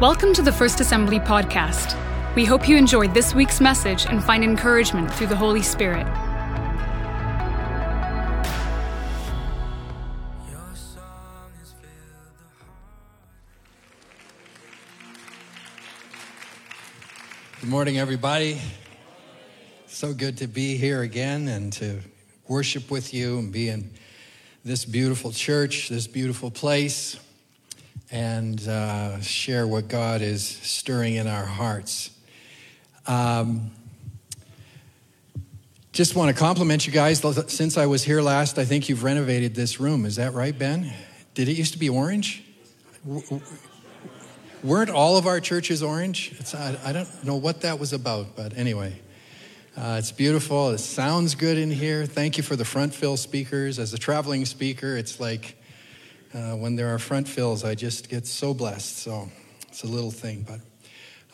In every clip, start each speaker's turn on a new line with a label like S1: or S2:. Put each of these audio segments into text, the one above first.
S1: Welcome to the First Assembly podcast. We hope you enjoyed this week's message and find encouragement through the Holy Spirit.
S2: Good morning, everybody. So good to be here again and to worship with you and be in this beautiful church, this beautiful place and uh, share what God is stirring in our hearts. Um, just want to compliment you guys. Since I was here last, I think you've renovated this room. Is that right, Ben? Did it used to be orange? Weren't all of our churches orange? I, I, don't know what that was about, but anyway. Uh, it's beautiful. It sounds good in here. Thank you for the front fill speakers. As a traveling speaker, it's like uh, when there are front fills, I just get so blessed. So it's a little thing. But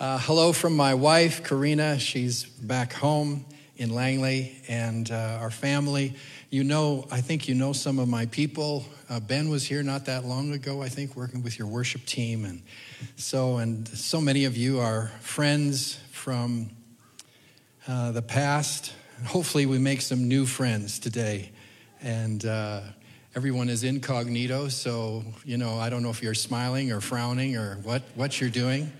S2: uh, hello from my wife, Karina. She's back home in Langley, and uh, our family. You know, I think you know some of my people. Uh, ben was here not that long ago, I think, working with your worship team, and so and so many of you are friends from uh, the past. Hopefully, we make some new friends today, and everyone is incognito, so, you know, I don't know if you're smiling or frowning or what, what you're doing,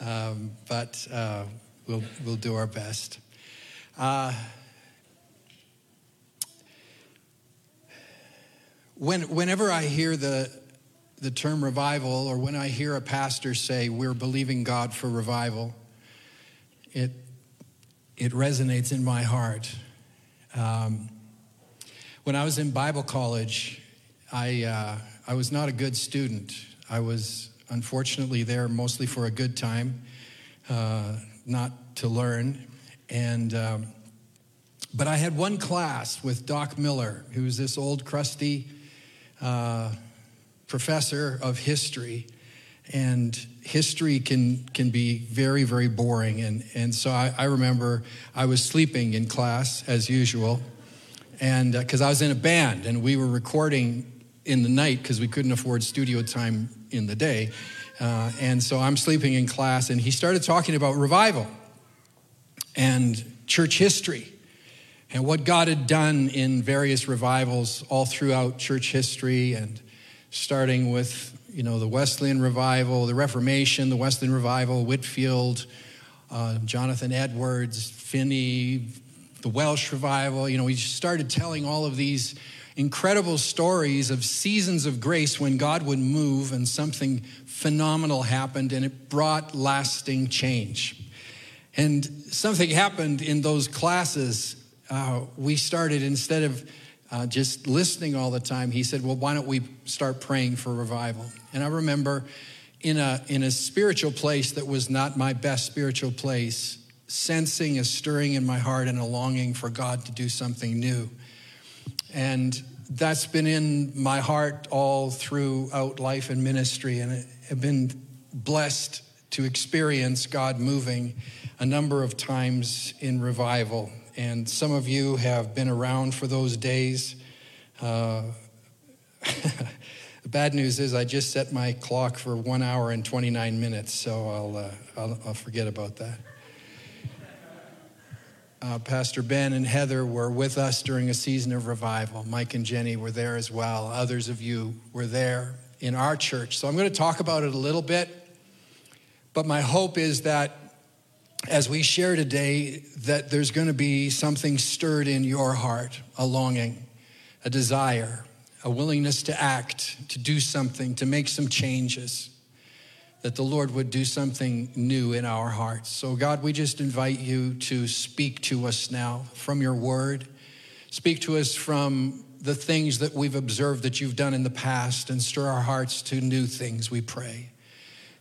S2: um, but uh, we'll, we'll do our best. Uh, when, whenever I hear the, the term revival, or when I hear a pastor say, We're believing God for revival, it, it resonates in my heart. Um, when I was in Bible college, I, uh, I was not a good student. I was unfortunately there mostly for a good time, uh, not to learn. And, um, but I had one class with Doc Miller, who was this old, crusty uh, professor of history. And history can, can be very, very boring. And, and so I, I remember I was sleeping in class as usual and because uh, I was in a band and we were recording in the night because we couldn't afford studio time in the day. Uh, and so I'm sleeping in class, and he started talking about revival and church history and what God had done in various revivals all throughout church history, and starting with you know the Wesleyan revival, the Reformation, the Wesleyan revival, Whitefield, uh, Jonathan Edwards, Finney, the Welsh revival. You know, we started telling all of these incredible stories of seasons of grace when God would move and something phenomenal happened and it brought lasting change. And something happened in those classes. Uh, we started, instead of uh, just listening all the time, he said, Well, why don't we start praying for revival? And I remember in a, in a spiritual place that was not my best spiritual place, sensing a stirring in my heart and a longing for God to do something new. And that's been in my heart all throughout life and ministry. And I've been blessed to experience God moving a number of times in revival. And some of you have been around for those days. Uh, the bad news is I just set my clock for one hour and 29 minutes, so I'll, uh, I'll, I'll forget about that. Uh, Pastor Ben and Heather were with us during a season of revival. Mike and Jenny were there as well. Others of you were there in our church. So I'm going to talk about it a little bit. But my hope is that as we share today, that there's going to be something stirred in your heart, a longing, a desire, a willingness to act, to do something, to make some changes that the Lord would do something new in our hearts. So, God, we just invite you to speak to us now from your word. Speak to us from the things that we've observed that you've done in the past and stir our hearts to new things, we pray.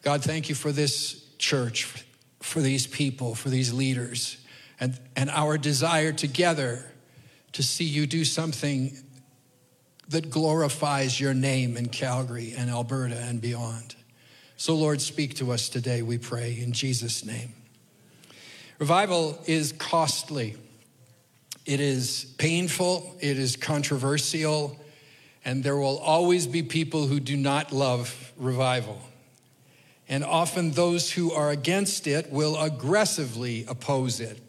S2: God, thank you for this church, for these people, for these leaders, and, and our desire together to see you do something that glorifies your name in Calgary and Alberta and beyond. So, Lord, speak to us today, we pray, in Jesus' name. Revival is costly, it is painful, it is controversial, and there will always be people who do not love revival. And often those who are against it will aggressively oppose it.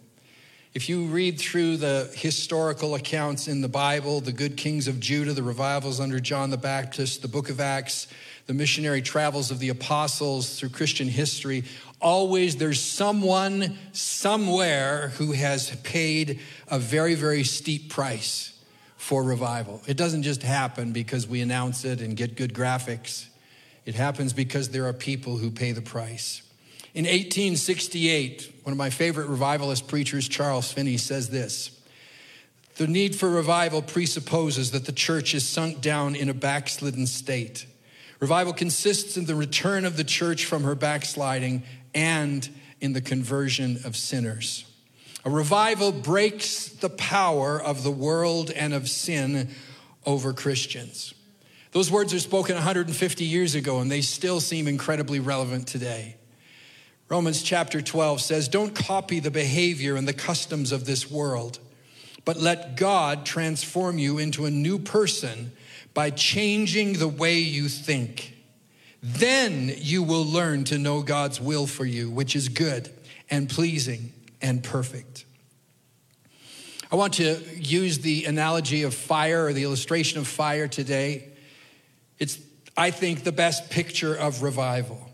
S2: If you read through the historical accounts in the Bible, the good kings of Judah, the revivals under John the Baptist, the book of Acts, the missionary travels of the apostles through Christian history, always there's someone somewhere who has paid a very, very steep price for revival. It doesn't just happen because we announce it and get good graphics, it happens because there are people who pay the price. In 1868, one of my favorite revivalist preachers, Charles Finney, says this The need for revival presupposes that the church is sunk down in a backslidden state. Revival consists in the return of the church from her backsliding and in the conversion of sinners. A revival breaks the power of the world and of sin over Christians. Those words are spoken 150 years ago and they still seem incredibly relevant today. Romans chapter 12 says, Don't copy the behavior and the customs of this world, but let God transform you into a new person by changing the way you think. Then you will learn to know God's will for you, which is good and pleasing and perfect. I want to use the analogy of fire or the illustration of fire today. It's, I think, the best picture of revival.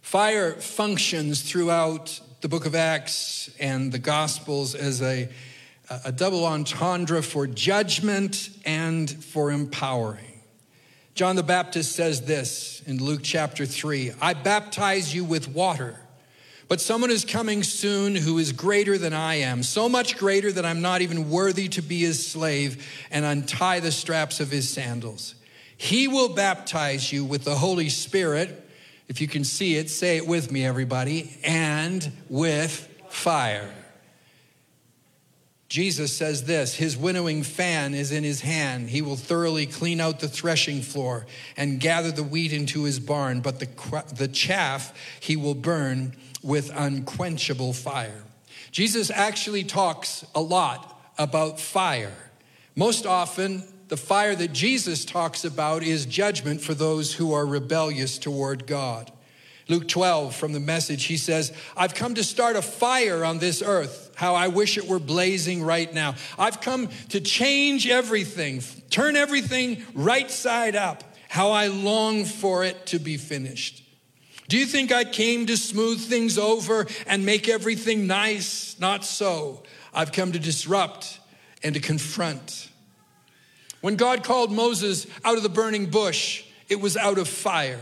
S2: Fire functions throughout the book of Acts and the Gospels as a, a double entendre for judgment and for empowering. John the Baptist says this in Luke chapter 3 I baptize you with water, but someone is coming soon who is greater than I am, so much greater that I'm not even worthy to be his slave and untie the straps of his sandals. He will baptize you with the Holy Spirit if you can see it, say it with me, everybody, and with fire. Jesus says this His winnowing fan is in his hand. He will thoroughly clean out the threshing floor and gather the wheat into his barn, but the, the chaff he will burn with unquenchable fire. Jesus actually talks a lot about fire. Most often, the fire that Jesus talks about is judgment for those who are rebellious toward God. Luke 12 from the message, he says, I've come to start a fire on this earth. How I wish it were blazing right now. I've come to change everything, turn everything right side up. How I long for it to be finished. Do you think I came to smooth things over and make everything nice? Not so. I've come to disrupt and to confront. When God called Moses out of the burning bush, it was out of fire.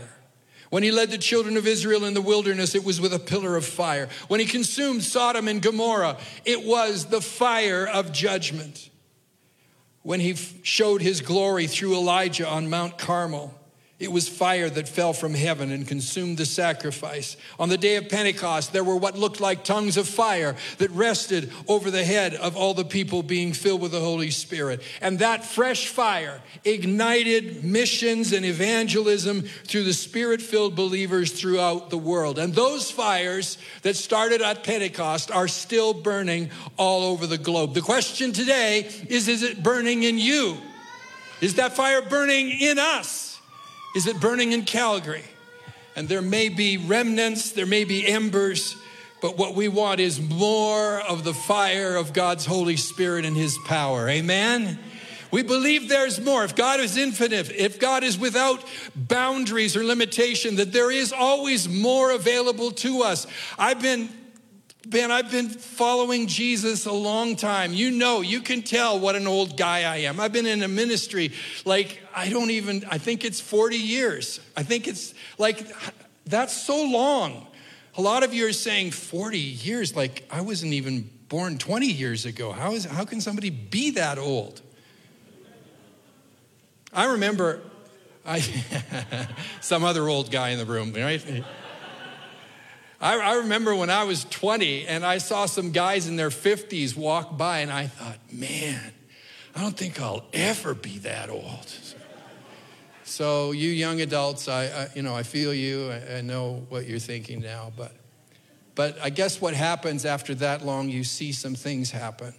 S2: When he led the children of Israel in the wilderness, it was with a pillar of fire. When he consumed Sodom and Gomorrah, it was the fire of judgment. When he showed his glory through Elijah on Mount Carmel, it was fire that fell from heaven and consumed the sacrifice. On the day of Pentecost, there were what looked like tongues of fire that rested over the head of all the people being filled with the Holy Spirit. And that fresh fire ignited missions and evangelism through the spirit filled believers throughout the world. And those fires that started at Pentecost are still burning all over the globe. The question today is is it burning in you? Is that fire burning in us? Is it burning in Calgary? And there may be remnants, there may be embers, but what we want is more of the fire of God's Holy Spirit and His power. Amen? We believe there's more. If God is infinite, if God is without boundaries or limitation, that there is always more available to us. I've been Ben, I've been following Jesus a long time. You know, you can tell what an old guy I am. I've been in a ministry like, I don't even, I think it's 40 years. I think it's like, that's so long. A lot of you are saying 40 years, like I wasn't even born 20 years ago. How, is, how can somebody be that old? I remember I, some other old guy in the room, right? I, I, remember when I was 20 and I saw some guys in their 50s walk by, and I thought, man, I don't think I'll ever be that old. So, you young adults, I, I you know, I feel you. I, I know what you're thinking now, but, but I guess what happens after that long, you see some things happen.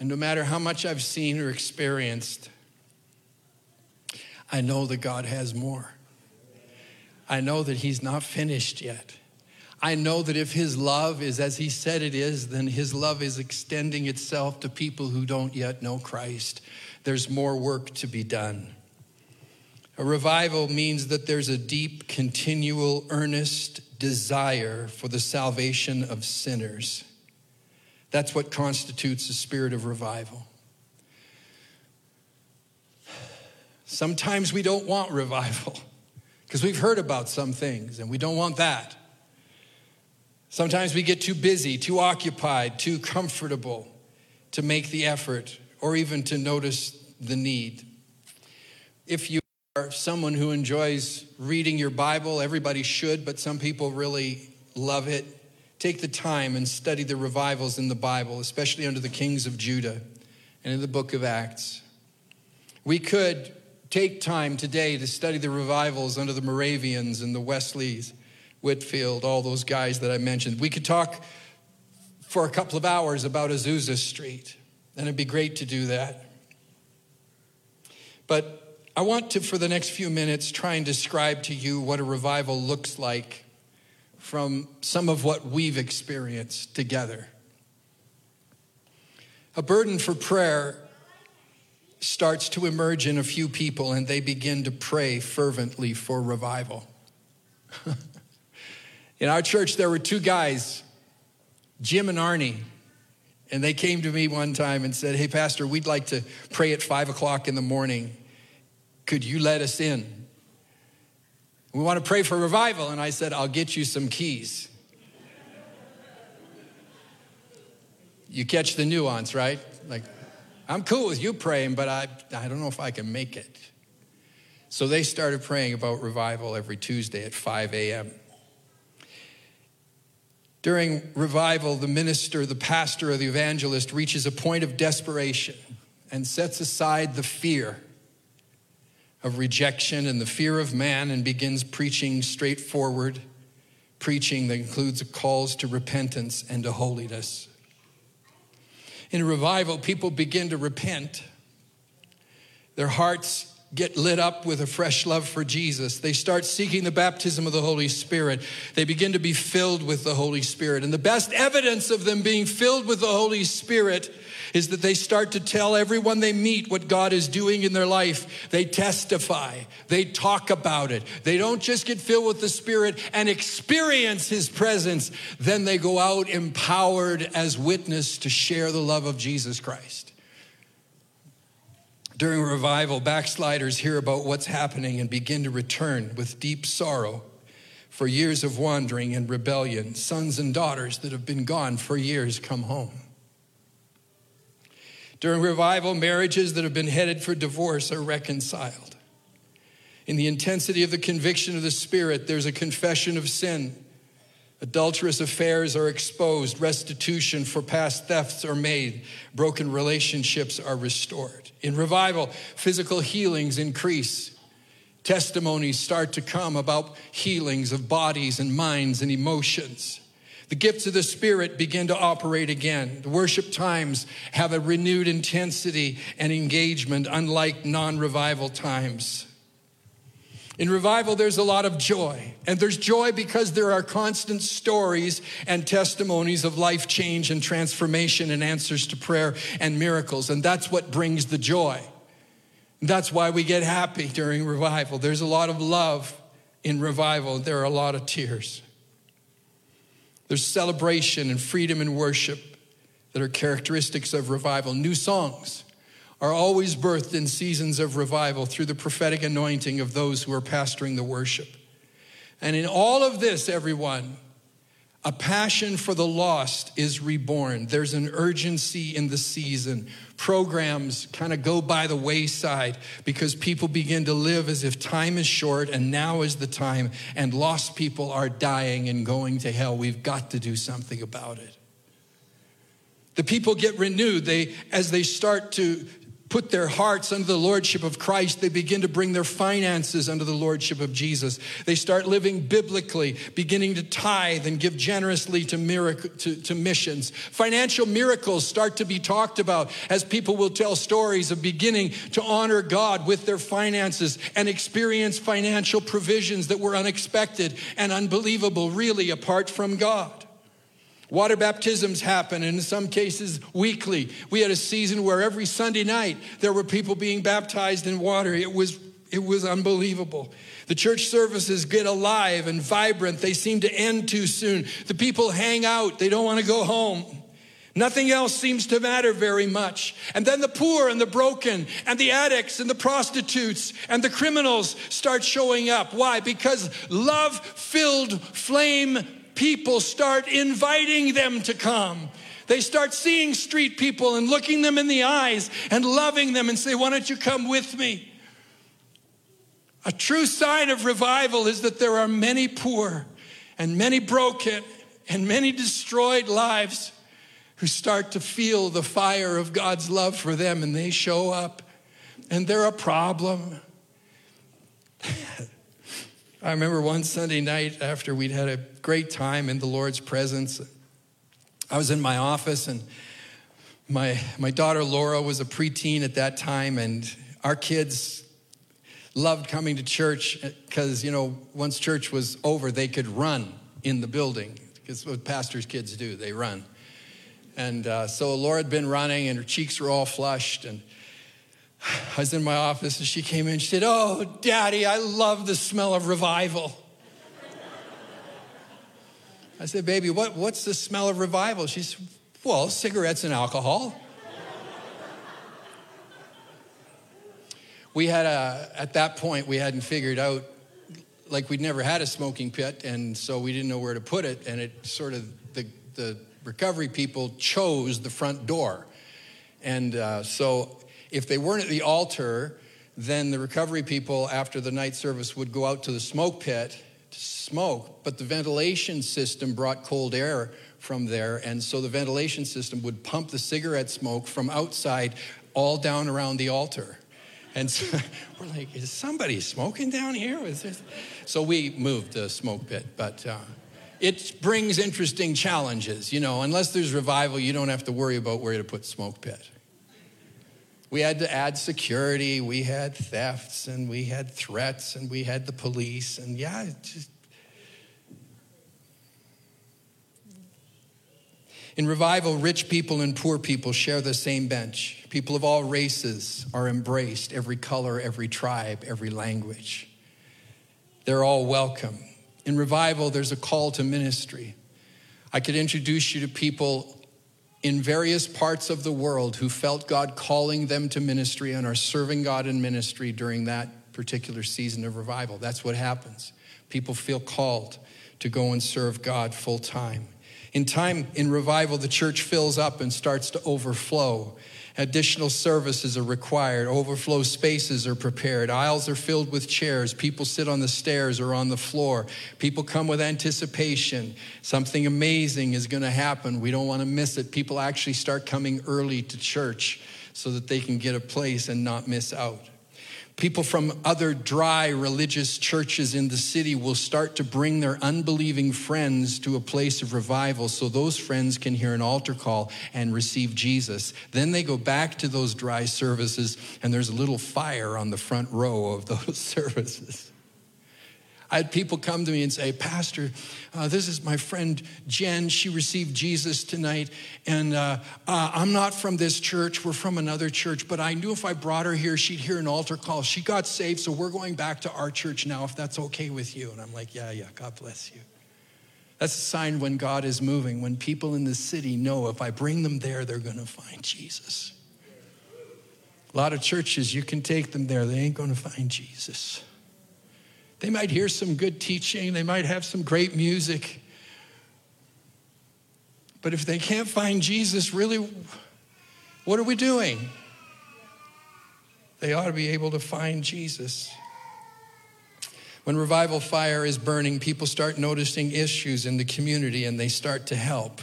S2: And no matter how much I've seen or experienced, I know that God has more. I know that He's not finished yet. I know that if His love is as He said it is, then His love is extending itself to people who don't yet know Christ. There's more work to be done. A revival means that there's a deep, continual, earnest desire for the salvation of sinners. That's what constitutes a spirit of revival. Sometimes we don't want revival because we've heard about some things and we don't want that. Sometimes we get too busy, too occupied, too comfortable to make the effort or even to notice the need. If you are someone who enjoys reading your Bible, everybody should, but some people really love it. Take the time and study the revivals in the Bible, especially under the kings of Judah and in the book of Acts. We could take time today to study the revivals under the Moravians and the Wesleys, Whitefield, all those guys that I mentioned. We could talk for a couple of hours about Azusa Street, and it'd be great to do that. But I want to, for the next few minutes, try and describe to you what a revival looks like from some of what we've experienced together. A burden for prayer starts to emerge in a few people, and they begin to pray fervently for revival. in our church, there were two guys, Jim and Arnie, and they came to me one time and said, Hey, Pastor, we'd like to pray at five o'clock in the morning. Could you let us in? We want to pray for revival. And I said, I'll get you some keys. You catch the nuance, right? Like, I'm cool with you praying, but I, I don't know if I can make it. So they started praying about revival every Tuesday at 5 a.m. During revival, the minister, the pastor, or the evangelist reaches a point of desperation and sets aside the fear of rejection and the fear of man and begins preaching straightforward preaching that includes calls to repentance and to holiness. In revival, people begin to repent. Their hearts get lit up with a fresh love for Jesus. They start seeking the baptism of the Holy Spirit. They begin to be filled with the Holy Spirit. And the best evidence of them being filled with the Holy Spirit is that they start to tell everyone they meet what God is doing in their life. They testify, they talk about it. They don't just get filled with the Spirit and experience His presence, then they go out empowered as witness to share the love of Jesus Christ. During revival, backsliders hear about what's happening and begin to return with deep sorrow for years of wandering and rebellion. Sons and daughters that have been gone for years come home. During revival, marriages that have been headed for divorce are reconciled. In the intensity of the conviction of the Spirit, there's a confession of sin Adulterous affairs are exposed, restitution for past thefts are made, broken relationships are restored. In revival, physical healings increase. Testimonies start to come about healings of bodies and minds and emotions. The gifts of the Spirit begin to operate again. The worship times have a renewed intensity and engagement, unlike non revival times. In revival, there's a lot of joy. And there's joy because there are constant stories and testimonies of life change and transformation and answers to prayer and miracles. And that's what brings the joy. That's why we get happy during revival. There's a lot of love in revival, there are a lot of tears. There's celebration and freedom in worship that are characteristics of revival. New songs are always birthed in seasons of revival through the prophetic anointing of those who are pastoring the worship. And in all of this, everyone, a passion for the lost is reborn. There's an urgency in the season. Programs kind of go by the wayside because people begin to live as if time is short and now is the time, and lost people are dying and going to hell. We've got to do something about it. The people get renewed. They, as they start to put their hearts under the lordship of Christ, they begin to bring their finances under the lordship of Jesus. They start living biblically, beginning to tithe and give generously to, miracle, to, to, missions. Financial miracles start to be talked about as people will tell stories of beginning to honor God with their finances and experience financial provisions that were unexpected and unbelievable, really, apart from God. Water baptisms happen, and in some cases, weekly. We had a season where every Sunday night there were people being baptized in water. It was, it was unbelievable. The church services get alive and vibrant. They seem to end too soon. The people hang out, they don't want to go home. Nothing else seems to matter very much. And then the poor and the broken and the addicts and the prostitutes and the criminals start showing up. Why? Because love filled flame people start inviting them to come. They start seeing street people and looking them in the eyes and loving them and say, Why don't you come with me? A true sign of revival is that there are many poor and many broken and many destroyed lives who start to feel the fire of God's love for them and they show up and they're a problem. I remember one Sunday night after we'd had a great time in the Lord's presence, I was in my office and my, my daughter Laura was a preteen at that time, and our kids loved coming to church because, you know, once church was over, they could run in the building because what pastors' kids do, they run. And uh, so Laura had been running, and her cheeks were all flushed, and I was in my office and she came in. She said, Oh, Daddy, I love the smell of revival. I said, Baby, what, what's the smell of revival? She said, Well, cigarettes and alcohol. we had a, at that point, we hadn't figured out, like, we'd never had a smoking pit, and so we didn't know where to put it. And it sort of, the, the recovery people chose the front door. And uh, so if they weren't at the altar, then the recovery people after the night service would go out to the smoke pit to smoke, but the ventilation system brought cold air from there, and so the ventilation system would pump the cigarette smoke from outside all down around the altar. And so we're like, is somebody smoking down here? So we moved the smoke pit, but uh, it brings interesting challenges. You know, unless there's revival, you don't have to worry about where to put smoke pit. We had to add security, we had thefts, and we had threats, and we had the police, and yeah, just. In revival, rich people and poor people share the same bench. People of all races are embraced, every color, every tribe, every language. They're all welcome. In revival, there's a call to ministry. I could introduce you to people in various parts of the world who felt God calling them to ministry and are serving God in ministry during that particular season of revival. That's what happens. People feel called to go and serve God full time. In time, in revival, the church fills up and starts to overflow. Additional services are required. Overflow spaces are prepared. Aisles are filled with chairs. People sit on the stairs or on the floor. People come with anticipation. Something amazing is going to happen. We don't want to miss it. People actually start coming early to church so that they can get a place and not miss out. People from other dry religious churches in the city will start to bring their unbelieving friends to a place of revival so those friends can hear an altar call and receive Jesus. Then they go back to those dry services, and there's a little fire on the front row of those services. I had people come to me and say, Pastor, uh, this is my friend Jen. She received Jesus tonight. And uh, uh, I'm not from this church. We're from another church. But I knew if I brought her here, she'd hear an altar call. She got saved. So we're going back to our church now, if that's okay with you. And I'm like, Yeah, yeah, God bless you. That's a sign when God is moving, when people in the city know if I bring them there, they're going to find Jesus. A lot of churches, you can take them there, they ain't going to find Jesus. They might hear some good teaching, they might have some great music. But if they can't find Jesus, really, what are we doing? They ought to be able to find Jesus. When revival fire is burning, people start noticing issues in the community and they start to help.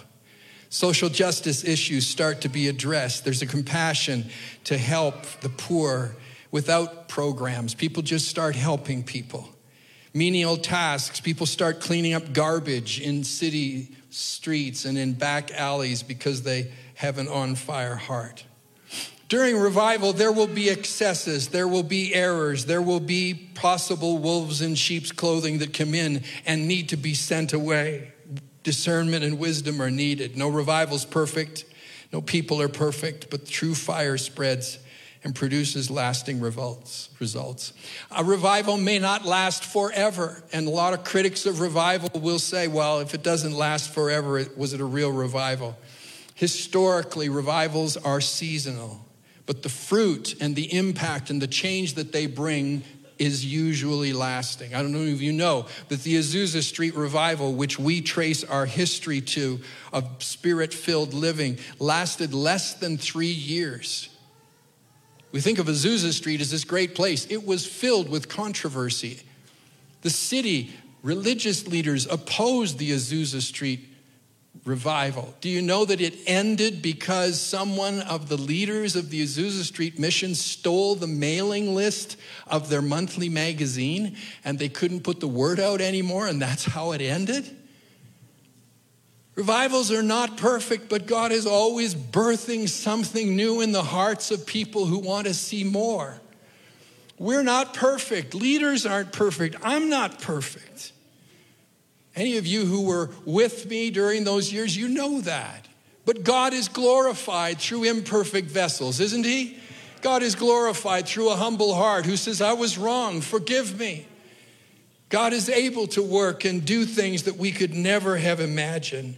S2: Social justice issues start to be addressed. There's a compassion to help the poor without programs. People just start helping people. Menial tasks, people start cleaning up garbage in city streets and in back alleys because they have an on fire heart. During revival, there will be excesses, there will be errors, there will be possible wolves in sheep's clothing that come in and need to be sent away discernment and wisdom are needed. No revival's perfect, no people are perfect, but true fire spreads and produces lasting results. results. A revival may not last forever, and a lot of critics of revival will say, well, if it doesn't last forever, was it a real revival? Historically, revivals are seasonal, but the fruit and the impact and the change that they bring is usually lasting. I don't know if you know that the Azusa Street revival, which we trace our history to of spirit filled living, lasted less than three years. We think of Azusa Street as this great place. It was filled with controversy. The city, religious leaders opposed the Azusa Street revival. Do you know that it ended because someone of the leaders of the Azusa Street Mission stole the mailing list of their monthly magazine and they couldn't put the word out anymore, and that's how it ended? Revivals are not perfect, but God is always birthing something new in the hearts of people who want to see more. We're not perfect. Leaders aren't perfect. I'm not perfect. Any of you who were with me during those years, you know that. But God is glorified through imperfect vessels, isn't He? God is glorified through a humble heart who says, I was wrong, forgive me. God is able to work and do things that we could never have imagined.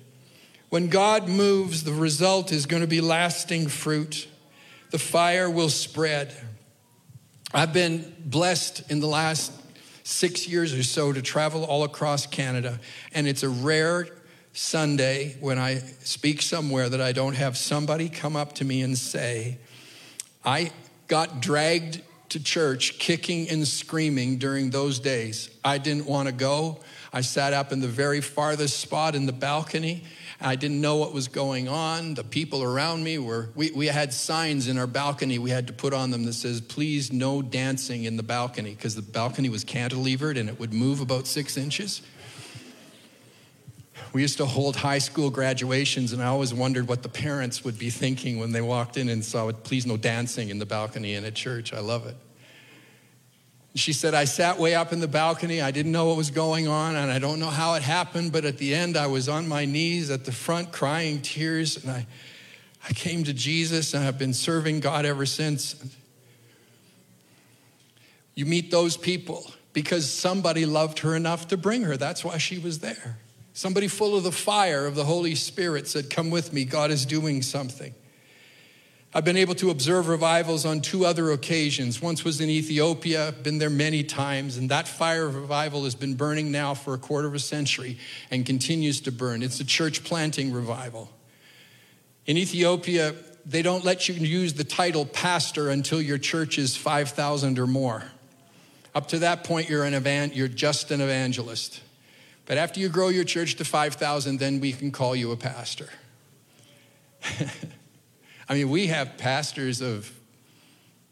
S2: When God moves, the result is going to be lasting fruit. The fire will spread. I've been blessed in the last six years or so to travel all across Canada. And it's a rare Sunday when I speak somewhere that I don't have somebody come up to me and say, I got dragged to church kicking and screaming during those days. I didn't want to go. I sat up in the very farthest spot in the balcony I didn't know what was going on. The people around me were, we, we had signs in our balcony we had to put on them that says, please no dancing in the balcony, because the balcony was cantilevered and it would move about six inches. We used to hold high school graduations, and I always wondered what the parents would be thinking when they walked in and saw, please no dancing in the balcony in a church. I love it. She said, I sat way up in the balcony. I didn't know what was going on, and I don't know how it happened, but at the end, I was on my knees at the front crying tears, and I, I came to Jesus, and I've been serving God ever since. You meet those people because somebody loved her enough to bring her. That's why she was there. Somebody full of the fire of the Holy Spirit said, Come with me, God is doing something. I've been able to observe revivals on two other occasions. Once was in Ethiopia, been there many times, and that fire of revival has been burning now for a quarter of a century and continues to burn. It's a church planting revival. In Ethiopia, they don't let you use the title pastor until your church is 5,000 or more. Up to that point, you're, an evan- you're just an evangelist. But after you grow your church to 5,000, then we can call you a pastor. I mean, we have pastors of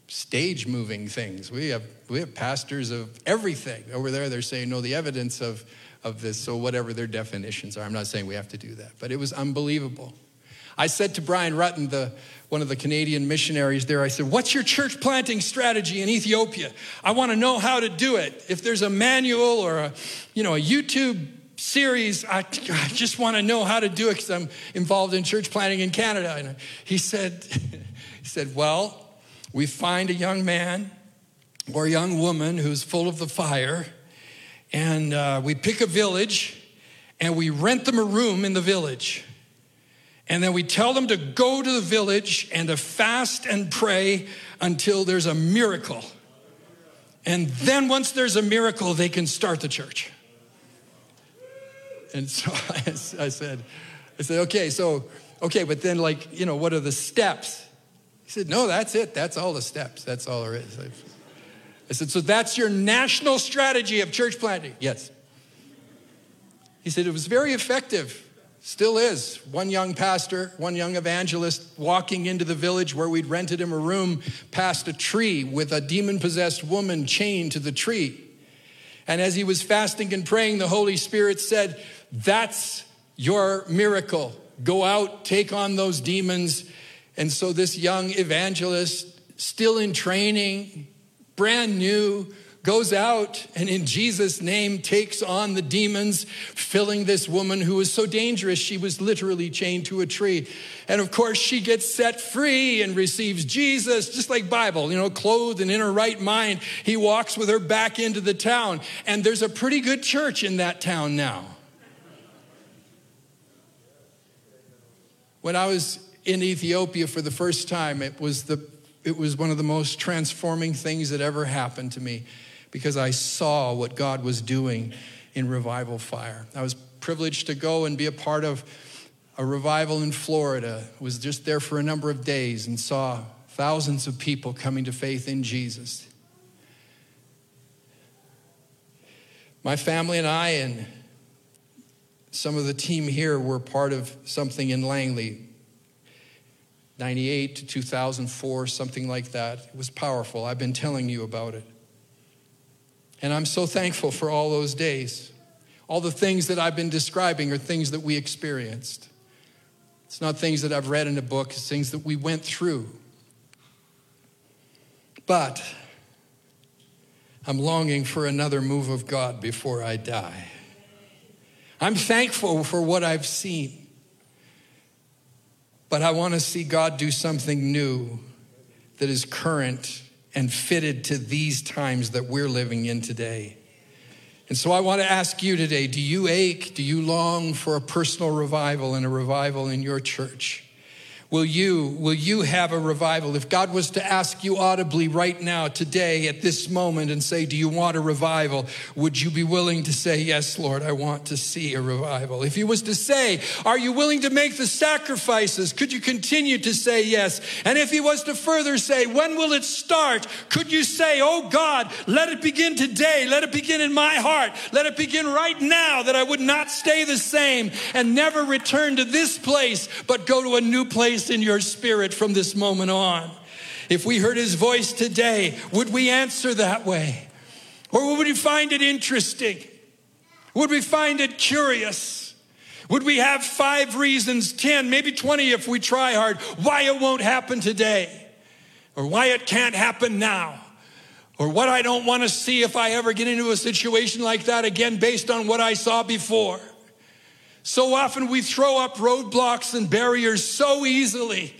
S2: stage moving things. We have, we have pastors of everything. Over there, they're saying, no, the evidence of, of this, so whatever their definitions are. I'm not saying we have to do that, but it was unbelievable. I said to Brian Rutten, the, one of the Canadian missionaries there, I said, What's your church planting strategy in Ethiopia? I want to know how to do it. If there's a manual or a, you know, a YouTube series. I, I just want to know how to do it because I'm involved in church planting in Canada. And he said, he said, well, we find a young man or a young woman who's full of the fire, and uh, we pick a village and we rent them a room in the village. And then we tell them to go to the village and to fast and pray until there's a miracle. And then once there's a miracle, they can start the church. And so I, I said, I said, okay, so, okay, but then like, you know, what are the steps? He said, no, that's it. That's all the steps. That's all there is. I said, so that's your national strategy of church planting? Yes. He said, it was very effective. Still is. One young pastor, one young evangelist walking into the village where we'd rented him a room past a tree with a demon possessed woman chained to the tree. And as he was fasting and praying, the Holy Spirit said, That's your miracle. Go out, take on those demons. And so this young evangelist, still in training, brand new, goes out and in Jesus' name takes on the demons, filling this woman who was so dangerous, she was literally chained to a tree. And of course, she gets set free and receives Jesus, just like Bible, you know, clothed and in her right mind. He walks with her back into the town. And there's a pretty good church in that town now. When I was in Ethiopia for the first time, it was, the, it was one of the most transforming things that ever happened to me because I saw what God was doing in revival fire. I was privileged to go and be a part of a revival in Florida. Was just there for a number of days and saw thousands of people coming to faith in Jesus. My family and I and some of the team here were part of something in Langley 98 to 2004, something like that. It was powerful. I've been telling you about it. And I'm so thankful for all those days. All the things that I've been describing are things that we experienced. It's not things that I've read in a book, it's things that we went through. But I'm longing for another move of God before I die. I'm thankful for what I've seen. But I want to see God do something new that is current and fitted to these times that we're living in today. And so I want to ask you today do you ache? Do you long for a personal revival and a revival in your church? Will you, will you have a revival? If God was to ask you audibly right now, today, at this moment, and say, Do you want a revival? Would you be willing to say, Yes, Lord, I want to see a revival? If He was to say, Are you willing to make the sacrifices? Could you continue to say yes? And if He was to further say, When will it start? Could you say, Oh God, let it begin today. Let it begin in my heart. Let it begin right now that I would not stay the same and never return to this place, but go to a new place in your spirit from this moment on. If we heard his voice today, would we answer that way? Or would we find it interesting? Would we find it curious? Would we have five reasons, 10, maybe 20 if we try hard, why it won't happen today? Or why it can't happen now? Or what I don't want to see if I ever get into a situation like that again based on what I saw before? So often we throw up roadblocks and barriers so easily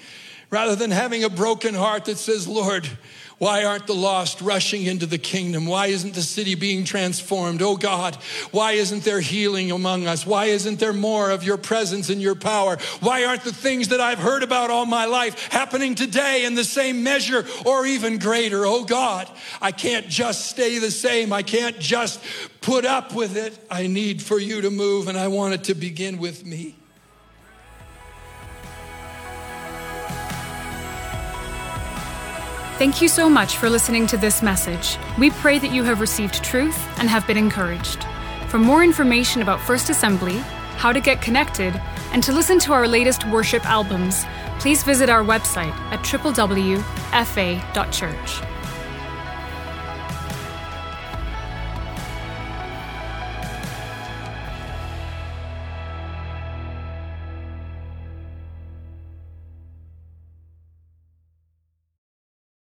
S2: rather than having a broken heart that says, Lord, why aren't the lost rushing into the kingdom? Why isn't the city being transformed? Oh God, why isn't there healing among us? Why isn't there more of your presence and your power? Why aren't the things that I've heard about all my life happening today in the same measure or even greater? Oh God, I can't just stay the same. I can't just put up with it. I need for you to move, and I want it to begin with me.
S1: Thank you so much for listening to this message. We pray that you have received truth and have been encouraged. For more information about First Assembly, how to get connected, and to listen to our latest worship albums, please visit our website at www.fa.church.